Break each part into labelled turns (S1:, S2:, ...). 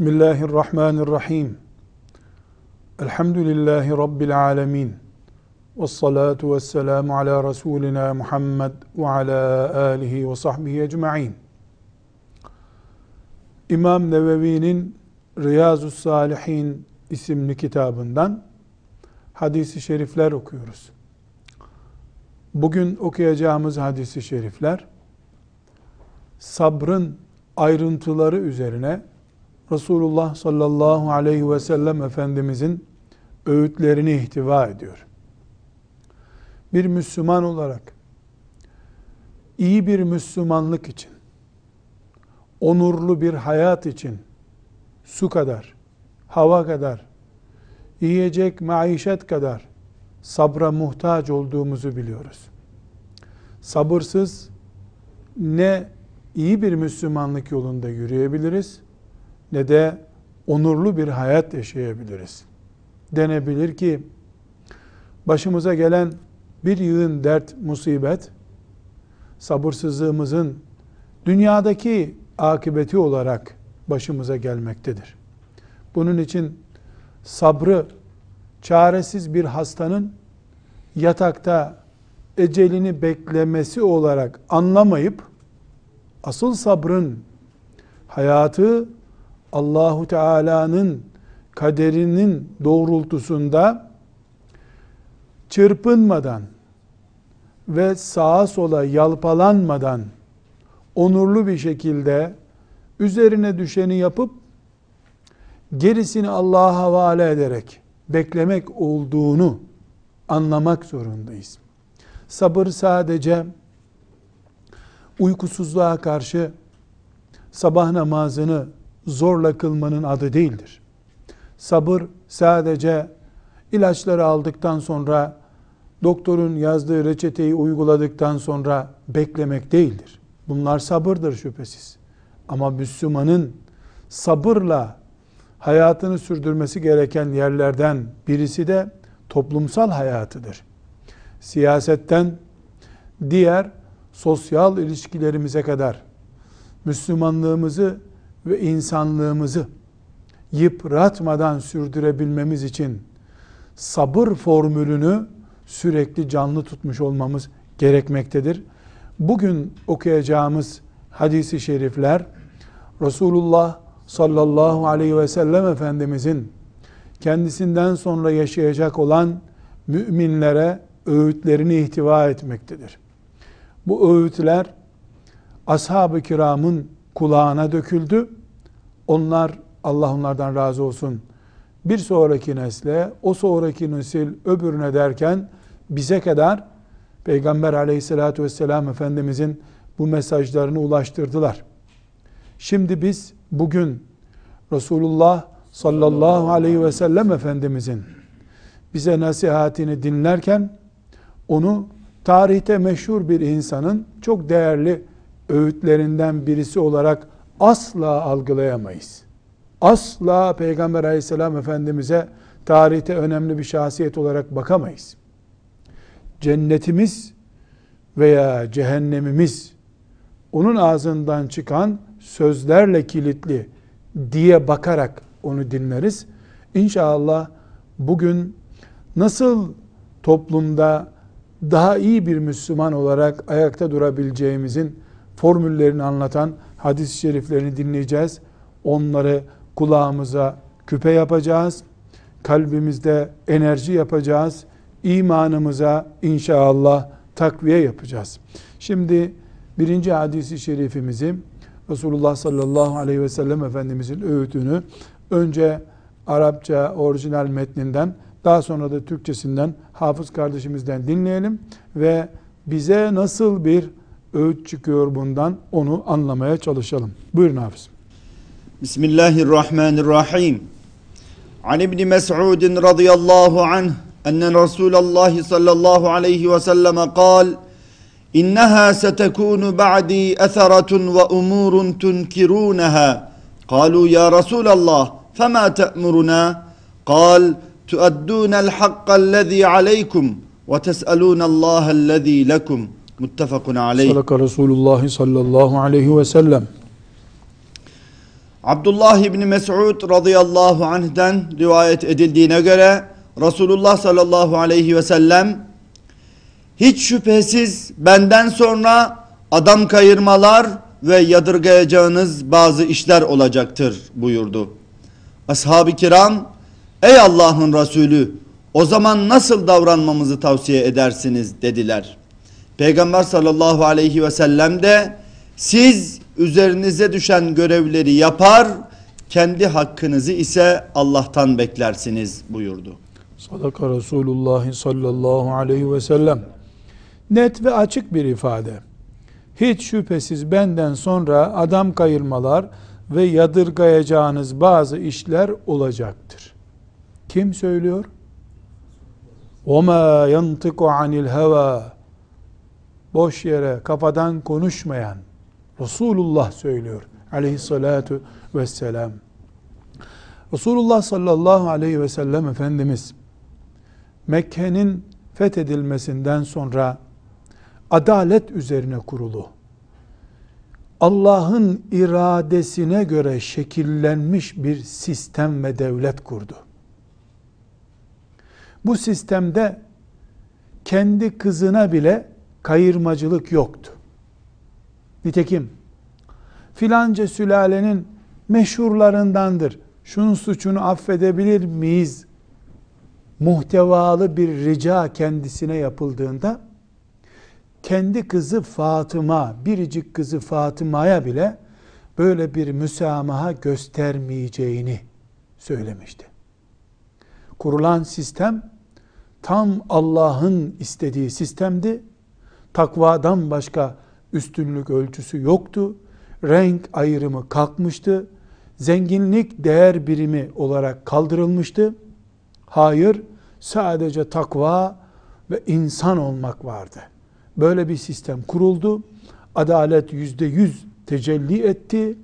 S1: Bismillahirrahmanirrahim. Elhamdülillahi Rabbil alemin. Ve salatu ve selamu ala Resulina Muhammed ve ala alihi ve sahbihi ecma'in. İmam Nevevi'nin Riyazu Salihin isimli kitabından hadisi şerifler okuyoruz. Bugün okuyacağımız hadisi şerifler sabrın ayrıntıları üzerine Resulullah sallallahu aleyhi ve sellem Efendimizin öğütlerini ihtiva ediyor. Bir Müslüman olarak iyi bir Müslümanlık için, onurlu bir hayat için su kadar, hava kadar, yiyecek maişet kadar sabra muhtaç olduğumuzu biliyoruz. Sabırsız ne iyi bir Müslümanlık yolunda yürüyebiliriz ne de onurlu bir hayat yaşayabiliriz. Denebilir ki başımıza gelen bir yığın dert, musibet sabırsızlığımızın dünyadaki akıbeti olarak başımıza gelmektedir. Bunun için sabrı çaresiz bir hastanın yatakta ecelini beklemesi olarak anlamayıp asıl sabrın hayatı Allahu Teala'nın kaderinin doğrultusunda çırpınmadan ve sağa sola yalpalanmadan onurlu bir şekilde üzerine düşeni yapıp gerisini Allah'a havale ederek beklemek olduğunu anlamak zorundayız. Sabır sadece uykusuzluğa karşı sabah namazını zorla kılmanın adı değildir. Sabır sadece ilaçları aldıktan sonra doktorun yazdığı reçeteyi uyguladıktan sonra beklemek değildir. Bunlar sabırdır şüphesiz. Ama Müslümanın sabırla hayatını sürdürmesi gereken yerlerden birisi de toplumsal hayatıdır. Siyasetten diğer sosyal ilişkilerimize kadar Müslümanlığımızı ve insanlığımızı yıpratmadan sürdürebilmemiz için sabır formülünü sürekli canlı tutmuş olmamız gerekmektedir. Bugün okuyacağımız hadisi şerifler Resulullah sallallahu aleyhi ve sellem Efendimizin kendisinden sonra yaşayacak olan müminlere öğütlerini ihtiva etmektedir. Bu öğütler ashab-ı kiramın kulağına döküldü. Onlar Allah onlardan razı olsun. Bir sonraki nesle, o sonraki nesil öbürüne derken bize kadar Peygamber aleyhissalatü vesselam Efendimizin bu mesajlarını ulaştırdılar. Şimdi biz bugün Resulullah sallallahu aleyhi ve sellem Efendimizin bize nasihatini dinlerken onu tarihte meşhur bir insanın çok değerli öğütlerinden birisi olarak asla algılayamayız. Asla Peygamber aleyhisselam Efendimiz'e tarihte önemli bir şahsiyet olarak bakamayız. Cennetimiz veya cehennemimiz onun ağzından çıkan sözlerle kilitli diye bakarak onu dinleriz. İnşallah bugün nasıl toplumda daha iyi bir Müslüman olarak ayakta durabileceğimizin formüllerini anlatan hadis-i şeriflerini dinleyeceğiz. Onları kulağımıza küpe yapacağız. Kalbimizde enerji yapacağız. İmanımıza inşallah takviye yapacağız. Şimdi birinci hadisi şerifimizi Resulullah sallallahu aleyhi ve sellem Efendimizin öğütünü önce Arapça orijinal metninden daha sonra da Türkçesinden hafız kardeşimizden dinleyelim ve bize nasıl bir öğüt çıkıyor bundan onu anlamaya çalışalım. Buyurun hafız.
S2: Bismillahirrahmanirrahim. An İbni Mes'udin radıyallahu anh enne Resulallah sallallahu aleyhi ve sellem kal İnneha setekunu ba'di etheratun ve umurun tunkirunaha. Kalu ya Resulallah fema te'muruna? Kal تؤدون الحق الذي عليكم وتسألون الله الذي لكم Muttefakun aleyh.
S1: Sadaka Resulullah sallallahu aleyhi ve sellem.
S2: Abdullah İbni Mes'ud radıyallahu anh'den rivayet edildiğine göre Resulullah sallallahu aleyhi ve sellem hiç şüphesiz benden sonra adam kayırmalar ve yadırgayacağınız bazı işler olacaktır buyurdu. Ashab-ı kiram ey Allah'ın Resulü o zaman nasıl davranmamızı tavsiye edersiniz dediler. Peygamber sallallahu aleyhi ve sellem de siz üzerinize düşen görevleri yapar kendi hakkınızı ise Allah'tan beklersiniz buyurdu.
S1: Sadaka Resulullah sallallahu aleyhi ve sellem. Net ve açık bir ifade. Hiç şüphesiz benden sonra adam kayırmalar ve yadırgayacağınız bazı işler olacaktır. Kim söylüyor? وَمَا يَنْتِقُ عَنِ الْهَوَى Boş yere kafadan konuşmayan Resulullah söylüyor aleyhissalatu vesselam. Resulullah sallallahu aleyhi ve sellem Efendimiz Mekke'nin fethedilmesinden sonra adalet üzerine kurulu, Allah'ın iradesine göre şekillenmiş bir sistem ve devlet kurdu. Bu sistemde kendi kızına bile kayırmacılık yoktu. Nitekim filanca sülalenin meşhurlarındandır. Şunun suçunu affedebilir miyiz? Muhtevalı bir rica kendisine yapıldığında kendi kızı Fatıma, biricik kızı Fatıma'ya bile böyle bir müsamaha göstermeyeceğini söylemişti. Kurulan sistem tam Allah'ın istediği sistemdi. Takvadan başka üstünlük ölçüsü yoktu. Renk ayrımı kalkmıştı. Zenginlik değer birimi olarak kaldırılmıştı. Hayır, sadece takva ve insan olmak vardı. Böyle bir sistem kuruldu. Adalet yüzde yüz tecelli etti.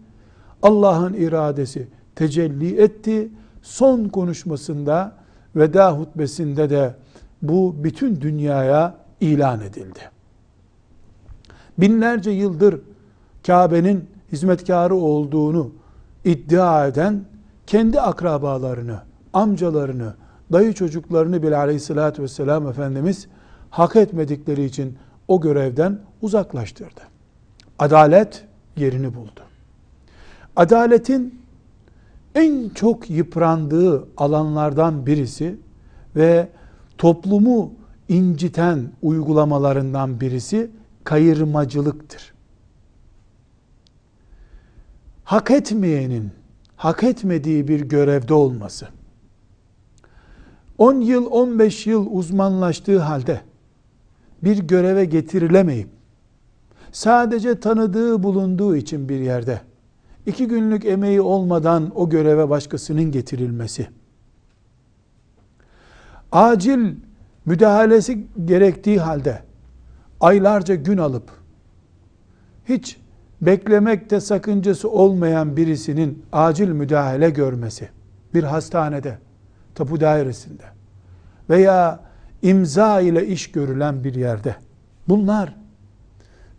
S1: Allah'ın iradesi tecelli etti. Son konuşmasında veda hutbesinde de bu bütün dünyaya ilan edildi. Binlerce yıldır Kabe'nin hizmetkarı olduğunu iddia eden kendi akrabalarını, amcalarını, dayı çocuklarını bile aleyhissalatü vesselam Efendimiz hak etmedikleri için o görevden uzaklaştırdı. Adalet yerini buldu. Adaletin en çok yıprandığı alanlardan birisi ve toplumu inciten uygulamalarından birisi kayırmacılıktır. Hak etmeyenin hak etmediği bir görevde olması. 10 yıl 15 yıl uzmanlaştığı halde bir göreve getirilemeyip sadece tanıdığı bulunduğu için bir yerde iki günlük emeği olmadan o göreve başkasının getirilmesi acil müdahalesi gerektiği halde aylarca gün alıp hiç beklemekte sakıncası olmayan birisinin acil müdahale görmesi bir hastanede, tapu dairesinde veya imza ile iş görülen bir yerde bunlar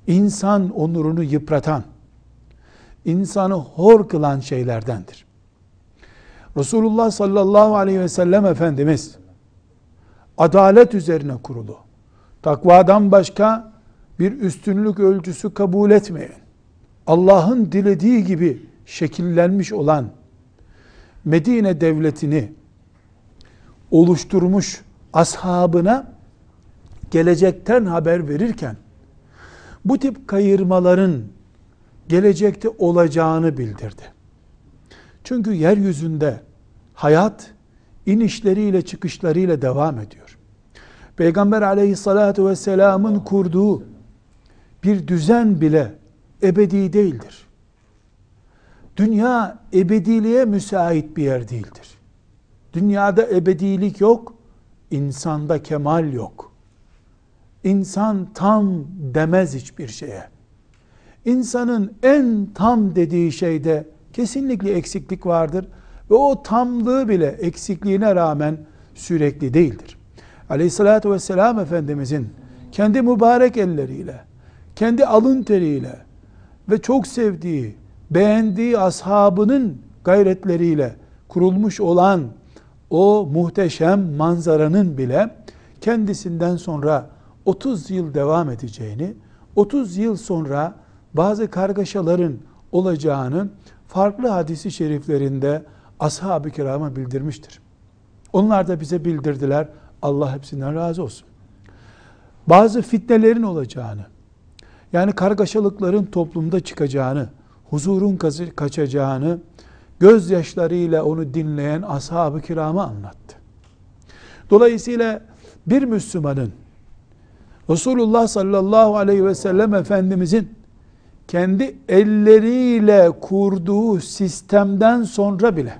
S1: insan onurunu yıpratan, insanı hor kılan şeylerdendir. Resulullah sallallahu aleyhi ve sellem Efendimiz adalet üzerine kurulu, takvadan başka bir üstünlük ölçüsü kabul etmeyen, Allah'ın dilediği gibi şekillenmiş olan Medine devletini oluşturmuş ashabına gelecekten haber verirken bu tip kayırmaların gelecekte olacağını bildirdi. Çünkü yeryüzünde hayat inişleriyle çıkışlarıyla devam ediyor. Peygamber aleyhissalatu vesselamın kurduğu bir düzen bile ebedi değildir. Dünya ebediliğe müsait bir yer değildir. Dünyada ebedilik yok, insanda kemal yok. İnsan tam demez hiçbir şeye. İnsanın en tam dediği şeyde kesinlikle eksiklik vardır ve o tamlığı bile eksikliğine rağmen sürekli değildir. Aleyhissalatü vesselam Efendimizin kendi mübarek elleriyle, kendi alın teriyle ve çok sevdiği beğendiği ashabının gayretleriyle kurulmuş olan o muhteşem manzaranın bile kendisinden sonra 30 yıl devam edeceğini, 30 yıl sonra bazı kargaşaların olacağını farklı hadisi şeriflerinde ashab-ı kirama bildirmiştir. Onlar da bize bildirdiler. Allah hepsinden razı olsun. Bazı fitnelerin olacağını, yani kargaşalıkların toplumda çıkacağını, huzurun kaçacağını, gözyaşlarıyla onu dinleyen ashab-ı kirama anlattı. Dolayısıyla bir Müslümanın Resulullah sallallahu aleyhi ve sellem Efendimizin kendi elleriyle kurduğu sistemden sonra bile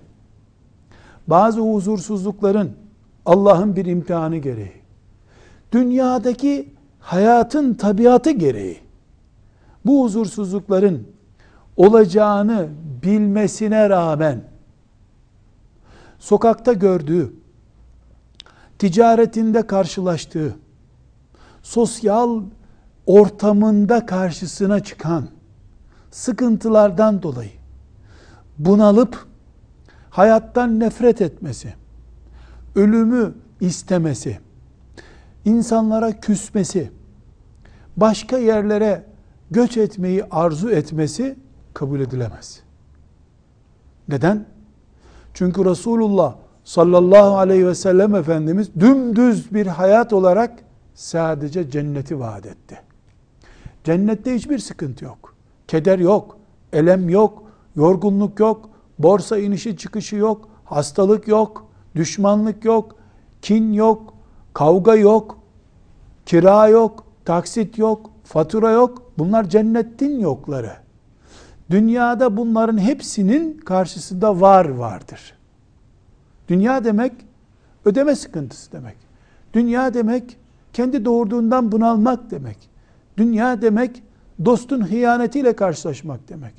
S1: bazı huzursuzlukların Allah'ın bir imtihanı gereği, dünyadaki hayatın tabiatı gereği. Bu huzursuzlukların olacağını bilmesine rağmen sokakta gördüğü, ticaretinde karşılaştığı, sosyal ortamında karşısına çıkan sıkıntılardan dolayı bunalıp hayattan nefret etmesi, ölümü istemesi, insanlara küsmesi, başka yerlere göç etmeyi arzu etmesi kabul edilemez. Neden? Çünkü Resulullah sallallahu aleyhi ve sellem Efendimiz dümdüz bir hayat olarak sadece cenneti vaat etti. Cennette hiçbir sıkıntı yok. Keder yok, elem yok, yorgunluk yok, borsa inişi çıkışı yok, hastalık yok, düşmanlık yok, kin yok, kavga yok, kira yok, taksit yok, fatura yok. Bunlar cennetin yokları. Dünyada bunların hepsinin karşısında var vardır. Dünya demek ödeme sıkıntısı demek. Dünya demek kendi doğurduğundan bunalmak demek. Dünya demek dostun hıyanetiyle karşılaşmak demek.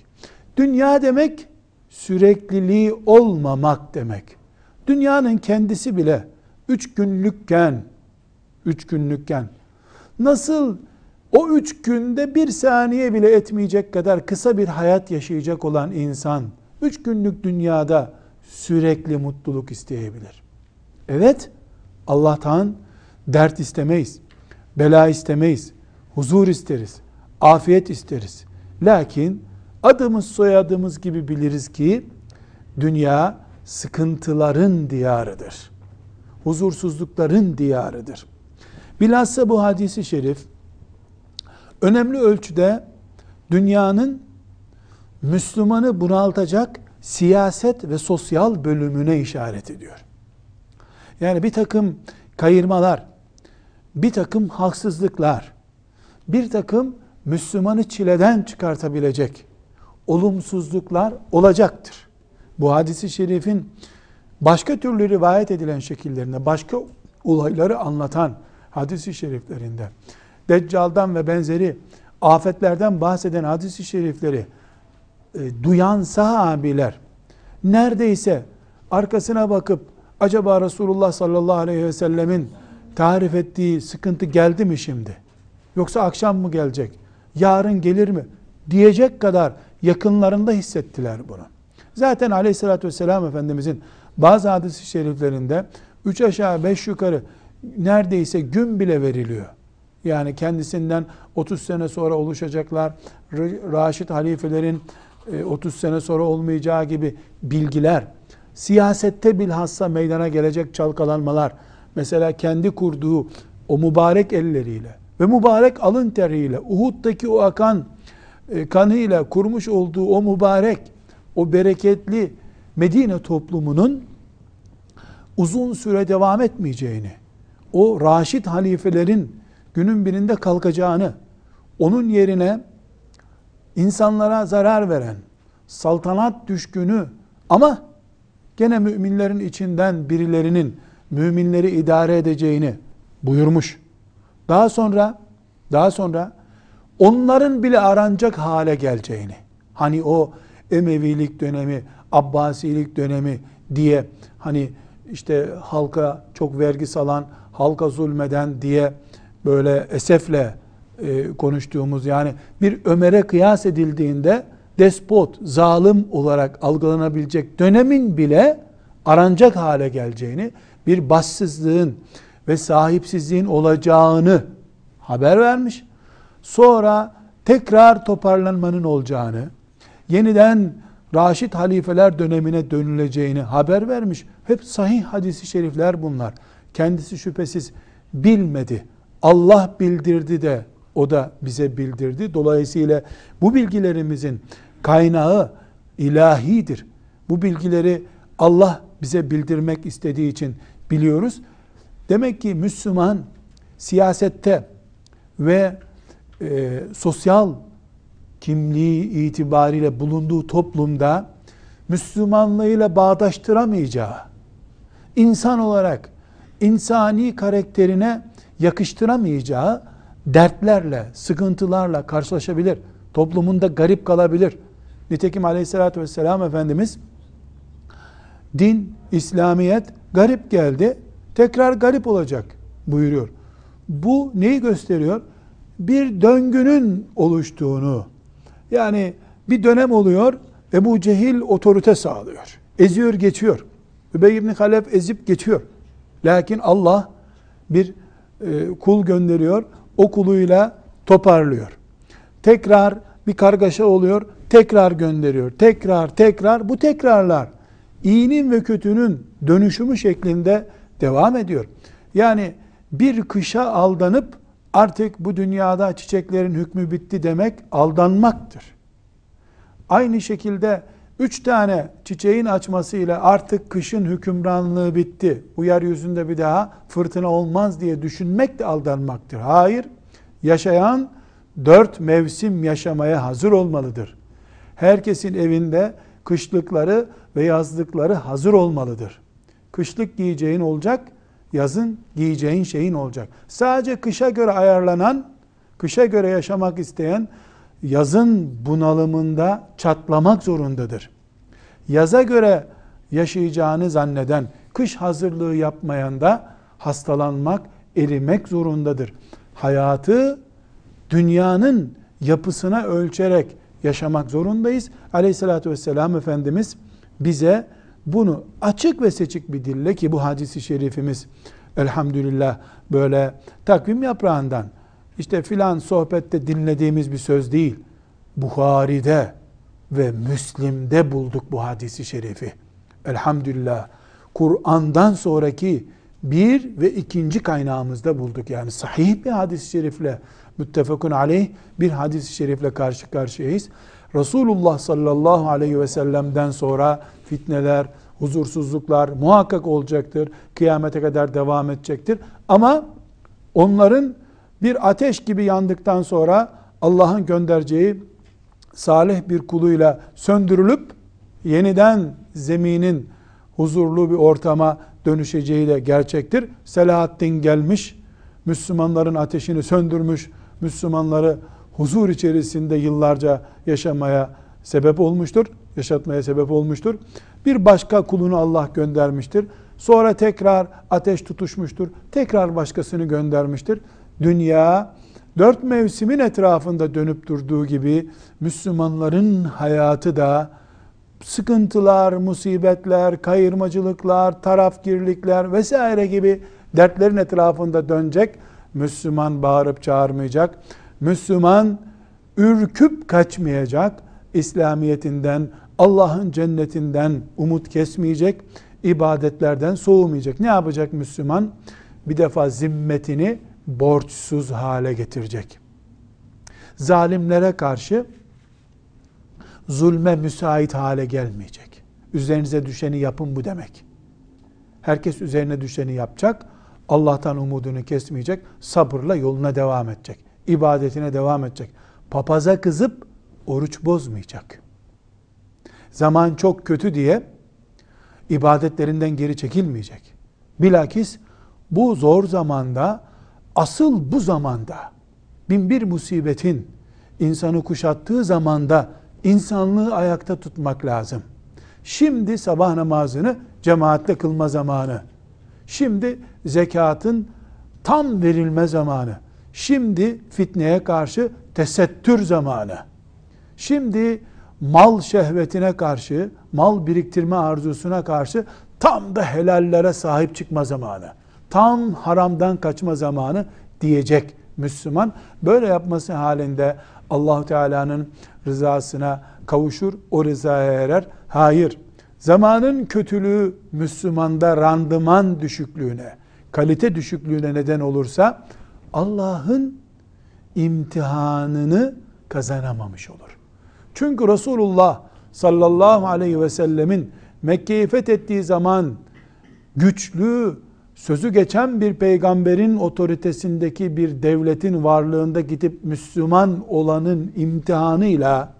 S1: Dünya demek sürekliliği olmamak demek. Dünyanın kendisi bile üç günlükken, üç günlükken nasıl o üç günde bir saniye bile etmeyecek kadar kısa bir hayat yaşayacak olan insan, üç günlük dünyada sürekli mutluluk isteyebilir. Evet, Allah'tan dert istemeyiz, bela istemeyiz, huzur isteriz, afiyet isteriz. Lakin adımız soyadımız gibi biliriz ki dünya sıkıntıların diyarıdır. Huzursuzlukların diyarıdır. Bilhassa bu hadisi şerif önemli ölçüde dünyanın Müslümanı bunaltacak siyaset ve sosyal bölümüne işaret ediyor. Yani bir takım kayırmalar, bir takım haksızlıklar, bir takım Müslümanı çileden çıkartabilecek olumsuzluklar olacaktır. Bu hadisi şerifin başka türlü rivayet edilen şekillerinde, başka olayları anlatan hadisi şeriflerinde, Deccal'dan ve benzeri afetlerden bahseden hadisi şerifleri e, duyan sahabiler neredeyse arkasına bakıp acaba Resulullah sallallahu aleyhi ve sellemin tarif ettiği sıkıntı geldi mi şimdi? Yoksa akşam mı gelecek? Yarın gelir mi? Diyecek kadar yakınlarında hissettiler bunu. Zaten aleyhissalatü vesselam Efendimizin bazı hadis-i şeriflerinde üç aşağı beş yukarı neredeyse gün bile veriliyor. Yani kendisinden 30 sene sonra oluşacaklar, Raşid halifelerin 30 e, sene sonra olmayacağı gibi bilgiler, siyasette bilhassa meydana gelecek çalkalanmalar, mesela kendi kurduğu o mübarek elleriyle ve mübarek alın teriyle, Uhud'daki o akan e, kanıyla kurmuş olduğu o mübarek, o bereketli Medine toplumunun uzun süre devam etmeyeceğini, o Raşid halifelerin günün birinde kalkacağını, onun yerine insanlara zarar veren, saltanat düşkünü ama gene müminlerin içinden birilerinin müminleri idare edeceğini buyurmuş. Daha sonra daha sonra onların bile aranacak hale geleceğini. Hani o Emevilik dönemi, Abbasilik dönemi diye hani işte halka çok vergi salan, halka zulmeden diye böyle esefle e, konuştuğumuz yani bir Ömer'e kıyas edildiğinde despot, zalim olarak algılanabilecek dönemin bile aranacak hale geleceğini, bir bassızlığın ve sahipsizliğin olacağını haber vermiş. Sonra tekrar toparlanmanın olacağını, yeniden Raşid halifeler dönemine dönüleceğini haber vermiş. Hep sahih hadisi şerifler bunlar. Kendisi şüphesiz bilmedi. Allah bildirdi de o da bize bildirdi. Dolayısıyla bu bilgilerimizin kaynağı ilahidir. Bu bilgileri Allah bize bildirmek istediği için biliyoruz. Demek ki Müslüman siyasette ve e, sosyal kimliği itibariyle bulunduğu toplumda Müslümanlığıyla bağdaştıramayacağı, insan olarak insani karakterine yakıştıramayacağı dertlerle, sıkıntılarla karşılaşabilir. Toplumunda garip kalabilir. Nitekim aleyhissalatü vesselam Efendimiz din, İslamiyet garip geldi. Tekrar garip olacak buyuruyor. Bu neyi gösteriyor? Bir döngünün oluştuğunu. Yani bir dönem oluyor. Ebu Cehil otorite sağlıyor. Eziyor geçiyor. Übey ibn Halef ezip geçiyor. Lakin Allah bir e, kul gönderiyor. O kuluyla toparlıyor. Tekrar bir kargaşa oluyor. Tekrar gönderiyor. Tekrar tekrar bu tekrarlar iyinin ve kötünün dönüşümü şeklinde devam ediyor. Yani bir kışa aldanıp artık bu dünyada çiçeklerin hükmü bitti demek aldanmaktır. Aynı şekilde üç tane çiçeğin açmasıyla artık kışın hükümranlığı bitti. Bu yeryüzünde bir daha fırtına olmaz diye düşünmek de aldanmaktır. Hayır, yaşayan dört mevsim yaşamaya hazır olmalıdır. Herkesin evinde kışlıkları ve yazlıkları hazır olmalıdır. Kışlık giyeceğin olacak, yazın giyeceğin şeyin olacak. Sadece kışa göre ayarlanan, kışa göre yaşamak isteyen yazın bunalımında çatlamak zorundadır. Yaza göre yaşayacağını zanneden, kış hazırlığı yapmayan da hastalanmak, erimek zorundadır. Hayatı dünyanın yapısına ölçerek yaşamak zorundayız. Aleyhissalatü vesselam Efendimiz bize bunu açık ve seçik bir dille ki bu hadisi şerifimiz elhamdülillah böyle takvim yaprağından işte filan sohbette dinlediğimiz bir söz değil. Bukhari'de ve Müslim'de bulduk bu hadisi şerifi. Elhamdülillah. Kur'an'dan sonraki bir ve ikinci kaynağımızda bulduk. Yani sahih bir hadis-i şerifle müttefakun aleyh bir hadis-i şerifle karşı karşıyayız. Resulullah sallallahu aleyhi ve sellem'den sonra fitneler, huzursuzluklar muhakkak olacaktır. Kıyamete kadar devam edecektir. Ama onların bir ateş gibi yandıktan sonra Allah'ın göndereceği salih bir kuluyla söndürülüp yeniden zeminin huzurlu bir ortama dönüşeceği de gerçektir. Selahaddin gelmiş, Müslümanların ateşini söndürmüş, Müslümanları huzur içerisinde yıllarca yaşamaya sebep olmuştur. Yaşatmaya sebep olmuştur. Bir başka kulunu Allah göndermiştir. Sonra tekrar ateş tutuşmuştur. Tekrar başkasını göndermiştir. Dünya dört mevsimin etrafında dönüp durduğu gibi Müslümanların hayatı da sıkıntılar, musibetler, kayırmacılıklar, tarafgirlikler vesaire gibi dertlerin etrafında dönecek. Müslüman bağırıp çağırmayacak. Müslüman ürküp kaçmayacak. İslamiyetinden, Allah'ın cennetinden umut kesmeyecek. ibadetlerden soğumayacak. Ne yapacak Müslüman? Bir defa zimmetini borçsuz hale getirecek. Zalimlere karşı zulme müsait hale gelmeyecek. Üzerinize düşeni yapın bu demek. Herkes üzerine düşeni yapacak. Allah'tan umudunu kesmeyecek. Sabırla yoluna devam edecek. ibadetine devam edecek. Papaza kızıp oruç bozmayacak. Zaman çok kötü diye ibadetlerinden geri çekilmeyecek. Bilakis bu zor zamanda asıl bu zamanda bin bir musibetin insanı kuşattığı zamanda insanlığı ayakta tutmak lazım. Şimdi sabah namazını cemaatle kılma zamanı. Şimdi zekatın tam verilme zamanı. Şimdi fitneye karşı tesettür zamanı. Şimdi mal şehvetine karşı, mal biriktirme arzusuna karşı tam da helallere sahip çıkma zamanı. Tam haramdan kaçma zamanı diyecek Müslüman. Böyle yapması halinde allah Teala'nın rızasına kavuşur, o rızaya erer. Hayır, zamanın kötülüğü Müslümanda randıman düşüklüğüne, kalite düşüklüğüne neden olursa Allah'ın imtihanını kazanamamış olur. Çünkü Resulullah sallallahu aleyhi ve sellemin Mekke'yi fethettiği zaman güçlü, sözü geçen bir peygamberin otoritesindeki bir devletin varlığında gidip Müslüman olanın imtihanıyla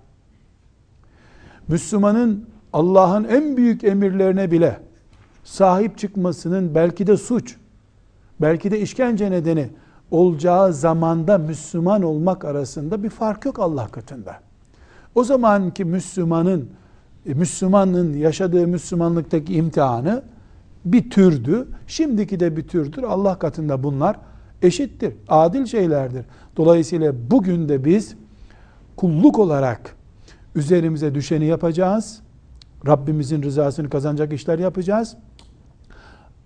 S1: Müslümanın Allah'ın en büyük emirlerine bile sahip çıkmasının belki de suç, belki de işkence nedeni olacağı zamanda Müslüman olmak arasında bir fark yok Allah katında. O zamanki Müslümanın e, Müslümanın yaşadığı Müslümanlıktaki imtihanı bir türdü. Şimdiki de bir türdür. Allah katında bunlar eşittir. Adil şeylerdir. Dolayısıyla bugün de biz kulluk olarak üzerimize düşeni yapacağız. Rabbimizin rızasını kazanacak işler yapacağız.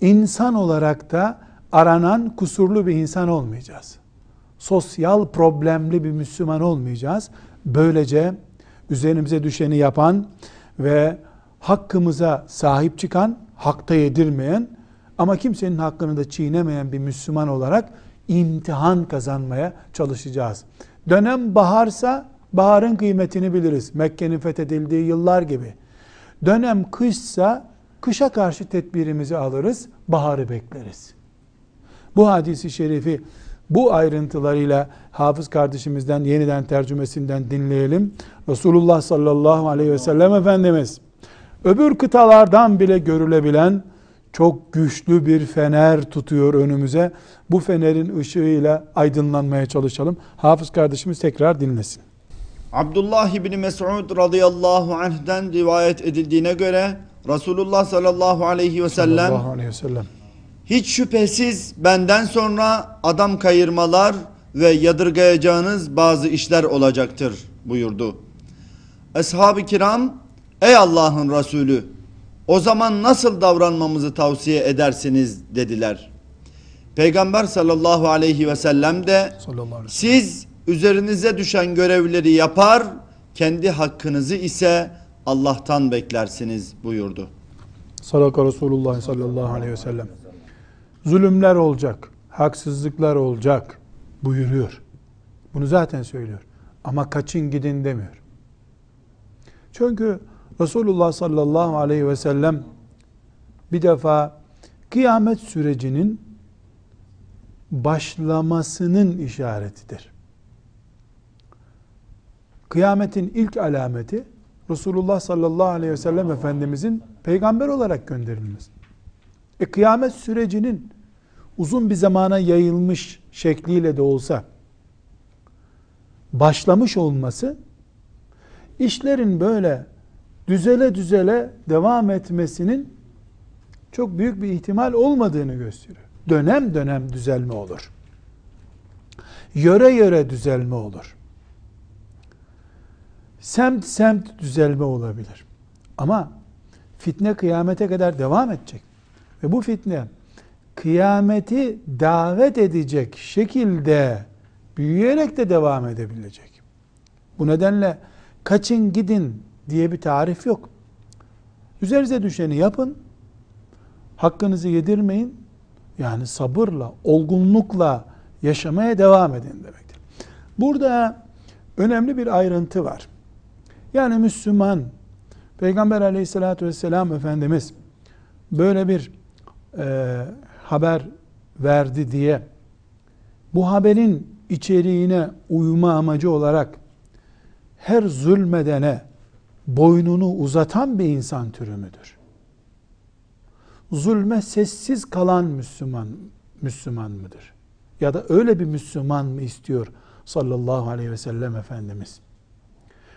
S1: İnsan olarak da aranan kusurlu bir insan olmayacağız. Sosyal problemli bir Müslüman olmayacağız. Böylece üzerimize düşeni yapan ve hakkımıza sahip çıkan, hakta yedirmeyen ama kimsenin hakkını da çiğnemeyen bir Müslüman olarak imtihan kazanmaya çalışacağız. Dönem baharsa baharın kıymetini biliriz. Mekke'nin fethedildiği yıllar gibi. Dönem kışsa kışa karşı tedbirimizi alırız, baharı bekleriz. Bu hadisi şerifi bu ayrıntılarıyla hafız kardeşimizden yeniden tercümesinden dinleyelim. Resulullah sallallahu aleyhi ve sellem Efendimiz öbür kıtalardan bile görülebilen çok güçlü bir fener tutuyor önümüze. Bu fenerin ışığıyla aydınlanmaya çalışalım. Hafız kardeşimiz tekrar dinlesin.
S2: Abdullah İbni Mes'ud radıyallahu anh'den rivayet edildiğine göre Resulullah sallallahu aleyhi ve sellem
S1: Sallallahu aleyhi ve sellem.
S2: Hiç şüphesiz benden sonra adam kayırmalar ve yadırgayacağınız bazı işler olacaktır buyurdu. Ashab-ı kiram ey Allah'ın Resulü o zaman nasıl davranmamızı tavsiye edersiniz dediler. Peygamber sallallahu aleyhi ve sellem de siz üzerinize düşen görevleri yapar, kendi hakkınızı ise Allah'tan beklersiniz buyurdu.
S1: Sadaka Resulullah sallallahu aleyhi ve sellem. Zulümler olacak, haksızlıklar olacak buyuruyor. Bunu zaten söylüyor. Ama kaçın gidin demiyor. Çünkü Resulullah sallallahu aleyhi ve sellem bir defa kıyamet sürecinin başlamasının işaretidir. Kıyametin ilk alameti Resulullah sallallahu aleyhi ve sellem Efendimizin peygamber olarak gönderilmesi. E kıyamet sürecinin uzun bir zamana yayılmış şekliyle de olsa başlamış olması işlerin böyle düzele düzele devam etmesinin çok büyük bir ihtimal olmadığını gösteriyor. Dönem dönem düzelme olur. Yöre yöre düzelme olur. Semt semt düzelme olabilir. Ama fitne kıyamete kadar devam edecek. Ve bu fitne kıyameti davet edecek şekilde büyüyerek de devam edebilecek. Bu nedenle kaçın gidin diye bir tarif yok. Üzerinize düşeni yapın. Hakkınızı yedirmeyin. Yani sabırla, olgunlukla yaşamaya devam edin demektir. Burada önemli bir ayrıntı var. Yani Müslüman, Peygamber aleyhissalatü vesselam Efendimiz böyle bir e, haber verdi diye bu haberin içeriğine uyma amacı olarak her zulmedene boynunu uzatan bir insan türü müdür? Zulme sessiz kalan Müslüman Müslüman mıdır? Ya da öyle bir Müslüman mı istiyor sallallahu aleyhi ve sellem Efendimiz?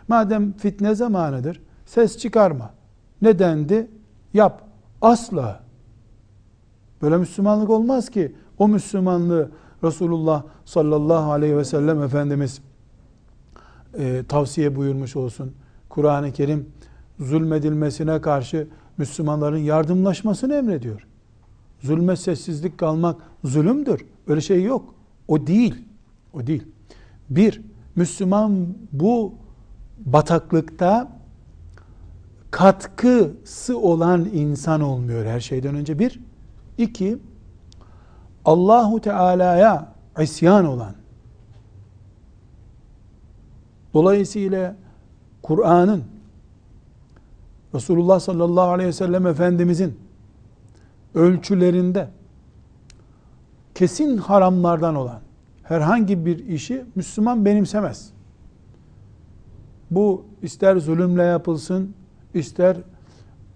S1: Madem fitne zamanıdır, ses çıkarma. Ne dendi? Yap. Asla. Böyle Müslümanlık olmaz ki. O Müslümanlığı Resulullah sallallahu aleyhi ve sellem Efendimiz e, tavsiye buyurmuş olsun. Kur'an-ı Kerim zulmedilmesine karşı Müslümanların yardımlaşmasını emrediyor. Zulme sessizlik kalmak zulümdür. Öyle şey yok. O değil. O değil. Bir, Müslüman bu bataklıkta katkısı olan insan olmuyor her şeyden önce bir. İki, Allahu Teala'ya isyan olan, dolayısıyla Kur'an'ın, Resulullah sallallahu aleyhi ve sellem Efendimizin ölçülerinde kesin haramlardan olan herhangi bir işi Müslüman benimsemez. Bu ister zulümle yapılsın, ister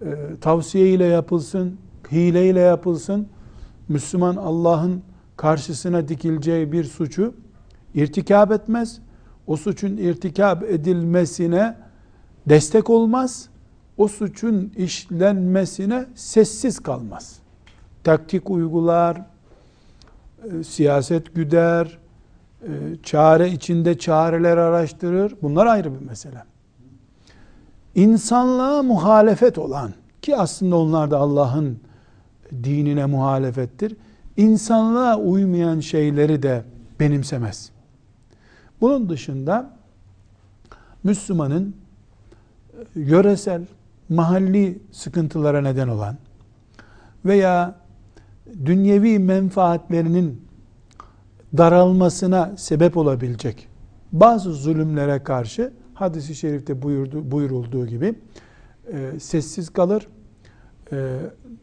S1: e, tavsiye ile yapılsın, hile ile yapılsın, Müslüman Allah'ın karşısına dikileceği bir suçu irtikab etmez. O suçun irtikab edilmesine destek olmaz. O suçun işlenmesine sessiz kalmaz. Taktik uygular, e, siyaset güder, e, çare içinde çareler araştırır. Bunlar ayrı bir mesele. İnsanlığa muhalefet olan ki aslında onlar da Allah'ın dinine muhalefettir. İnsanlığa uymayan şeyleri de benimsemez. Bunun dışında Müslümanın e, yöresel, mahalli sıkıntılara neden olan veya dünyevi menfaatlerinin daralmasına sebep olabilecek bazı zulümlere karşı hadisi şerifte buyurdu, buyurulduğu gibi e, sessiz kalır,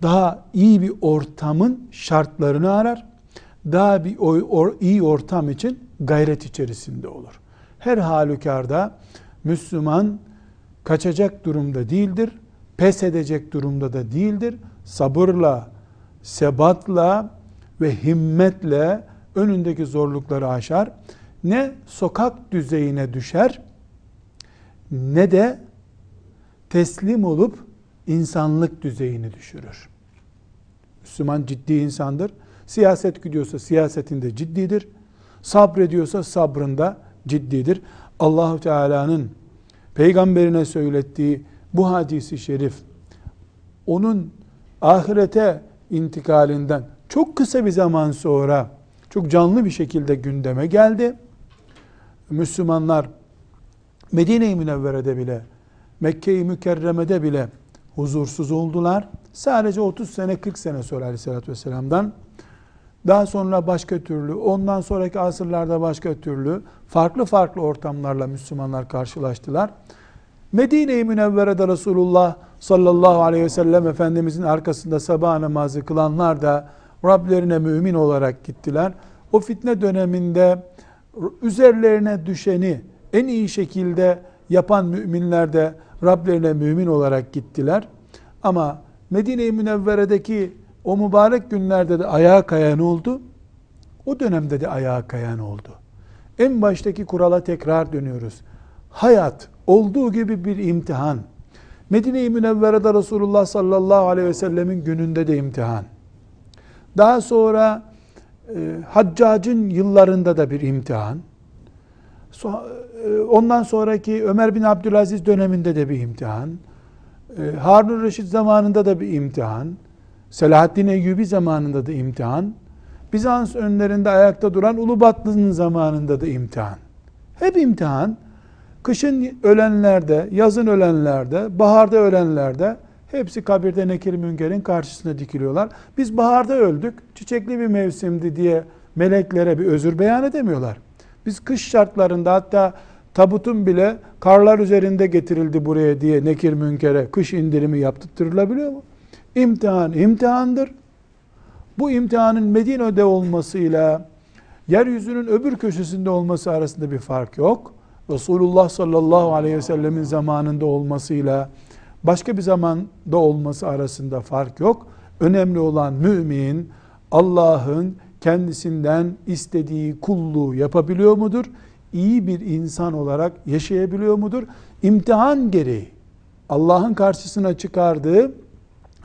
S1: daha iyi bir ortamın şartlarını arar, daha bir iyi ortam için gayret içerisinde olur. Her halükarda Müslüman kaçacak durumda değildir, pes edecek durumda da değildir. Sabırla, sebatla ve himmetle önündeki zorlukları aşar. Ne sokak düzeyine düşer ne de teslim olup insanlık düzeyini düşürür. Müslüman ciddi insandır. Siyaset gidiyorsa siyasetinde ciddidir. Sabrediyorsa sabrında ciddidir. Allahu Teala'nın peygamberine söylettiği bu hadisi şerif onun ahirete intikalinden çok kısa bir zaman sonra çok canlı bir şekilde gündeme geldi. Müslümanlar Medine-i Münevvere'de bile Mekke-i Mükerreme'de bile huzursuz oldular. Sadece 30 sene 40 sene sonra aleyhissalatü vesselam'dan daha sonra başka türlü, ondan sonraki asırlarda başka türlü farklı farklı ortamlarla Müslümanlar karşılaştılar. Medine-i Münevvere'de Resulullah sallallahu aleyhi ve sellem Efendimizin arkasında sabah namazı kılanlar da Rablerine mümin olarak gittiler. O fitne döneminde üzerlerine düşeni en iyi şekilde yapan müminler de Rablerine mümin olarak gittiler. Ama Medine-i Münevvere'deki o mübarek günlerde de ayağa kayan oldu. O dönemde de ayağa kayan oldu. En baştaki kurala tekrar dönüyoruz. Hayat olduğu gibi bir imtihan. Medine-i Münevvere'de Resulullah sallallahu aleyhi ve sellemin gününde de imtihan. Daha sonra e, Haccac'ın yıllarında da bir imtihan. So, ondan sonraki Ömer bin Abdülaziz döneminde de bir imtihan. E, Harun Reşit zamanında da bir imtihan. Selahaddin Eyyubi zamanında da imtihan. Bizans önlerinde ayakta duran Ulubatlı'nın zamanında da imtihan. Hep imtihan. Kışın ölenlerde, yazın ölenlerde, baharda ölenlerde hepsi kabirde Nekir Münker'in karşısına dikiliyorlar. Biz baharda öldük, çiçekli bir mevsimdi diye meleklere bir özür beyan edemiyorlar. Biz kış şartlarında hatta tabutun bile karlar üzerinde getirildi buraya diye Nekir Münker'e kış indirimi yaptırtırılabiliyor mu? İmtihan imtihandır. Bu imtihanın Medine'de olmasıyla yeryüzünün öbür köşesinde olması arasında bir fark yok. Resulullah sallallahu aleyhi ve sellemin zamanında olmasıyla başka bir zamanda olması arasında fark yok. Önemli olan mümin Allah'ın kendisinden istediği kulluğu yapabiliyor mudur? İyi bir insan olarak yaşayabiliyor mudur? İmtihan gereği Allah'ın karşısına çıkardığı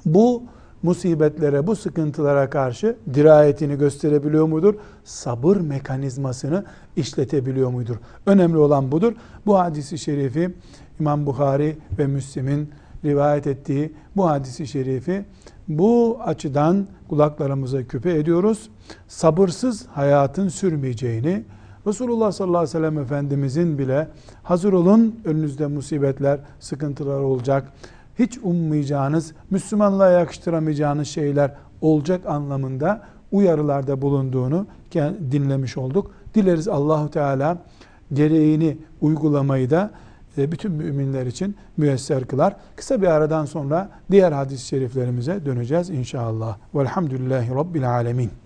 S1: bu musibetlere, bu sıkıntılara karşı dirayetini gösterebiliyor mudur? Sabır mekanizmasını işletebiliyor mudur? Önemli olan budur. Bu hadisi şerifi İmam Bukhari ve Müslim'in rivayet ettiği bu hadisi şerifi bu açıdan kulaklarımıza küpe ediyoruz. Sabırsız hayatın sürmeyeceğini, Resulullah sallallahu aleyhi ve sellem Efendimizin bile hazır olun önünüzde musibetler, sıkıntılar olacak. Hiç ummayacağınız, Müslümanlığa yakıştıramayacağınız şeyler olacak anlamında uyarılarda bulunduğunu dinlemiş olduk. Dileriz Allahu Teala gereğini uygulamayı da bütün müminler için müyesser kılar. Kısa bir aradan sonra diğer hadis-i şeriflerimize döneceğiz inşallah. Velhamdülillahi Rabbil Alemin.